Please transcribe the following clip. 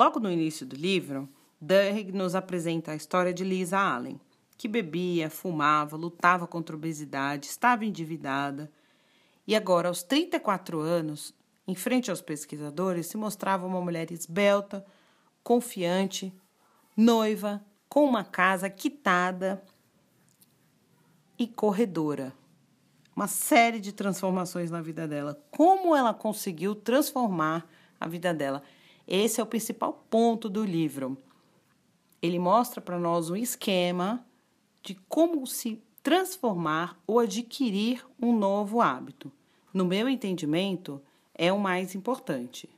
Logo no início do livro, Duhigg nos apresenta a história de Lisa Allen, que bebia, fumava, lutava contra a obesidade, estava endividada e agora, aos 34 anos, em frente aos pesquisadores, se mostrava uma mulher esbelta, confiante, noiva, com uma casa quitada e corredora. Uma série de transformações na vida dela. Como ela conseguiu transformar a vida dela? Esse é o principal ponto do livro. Ele mostra para nós um esquema de como se transformar ou adquirir um novo hábito. No meu entendimento, é o mais importante.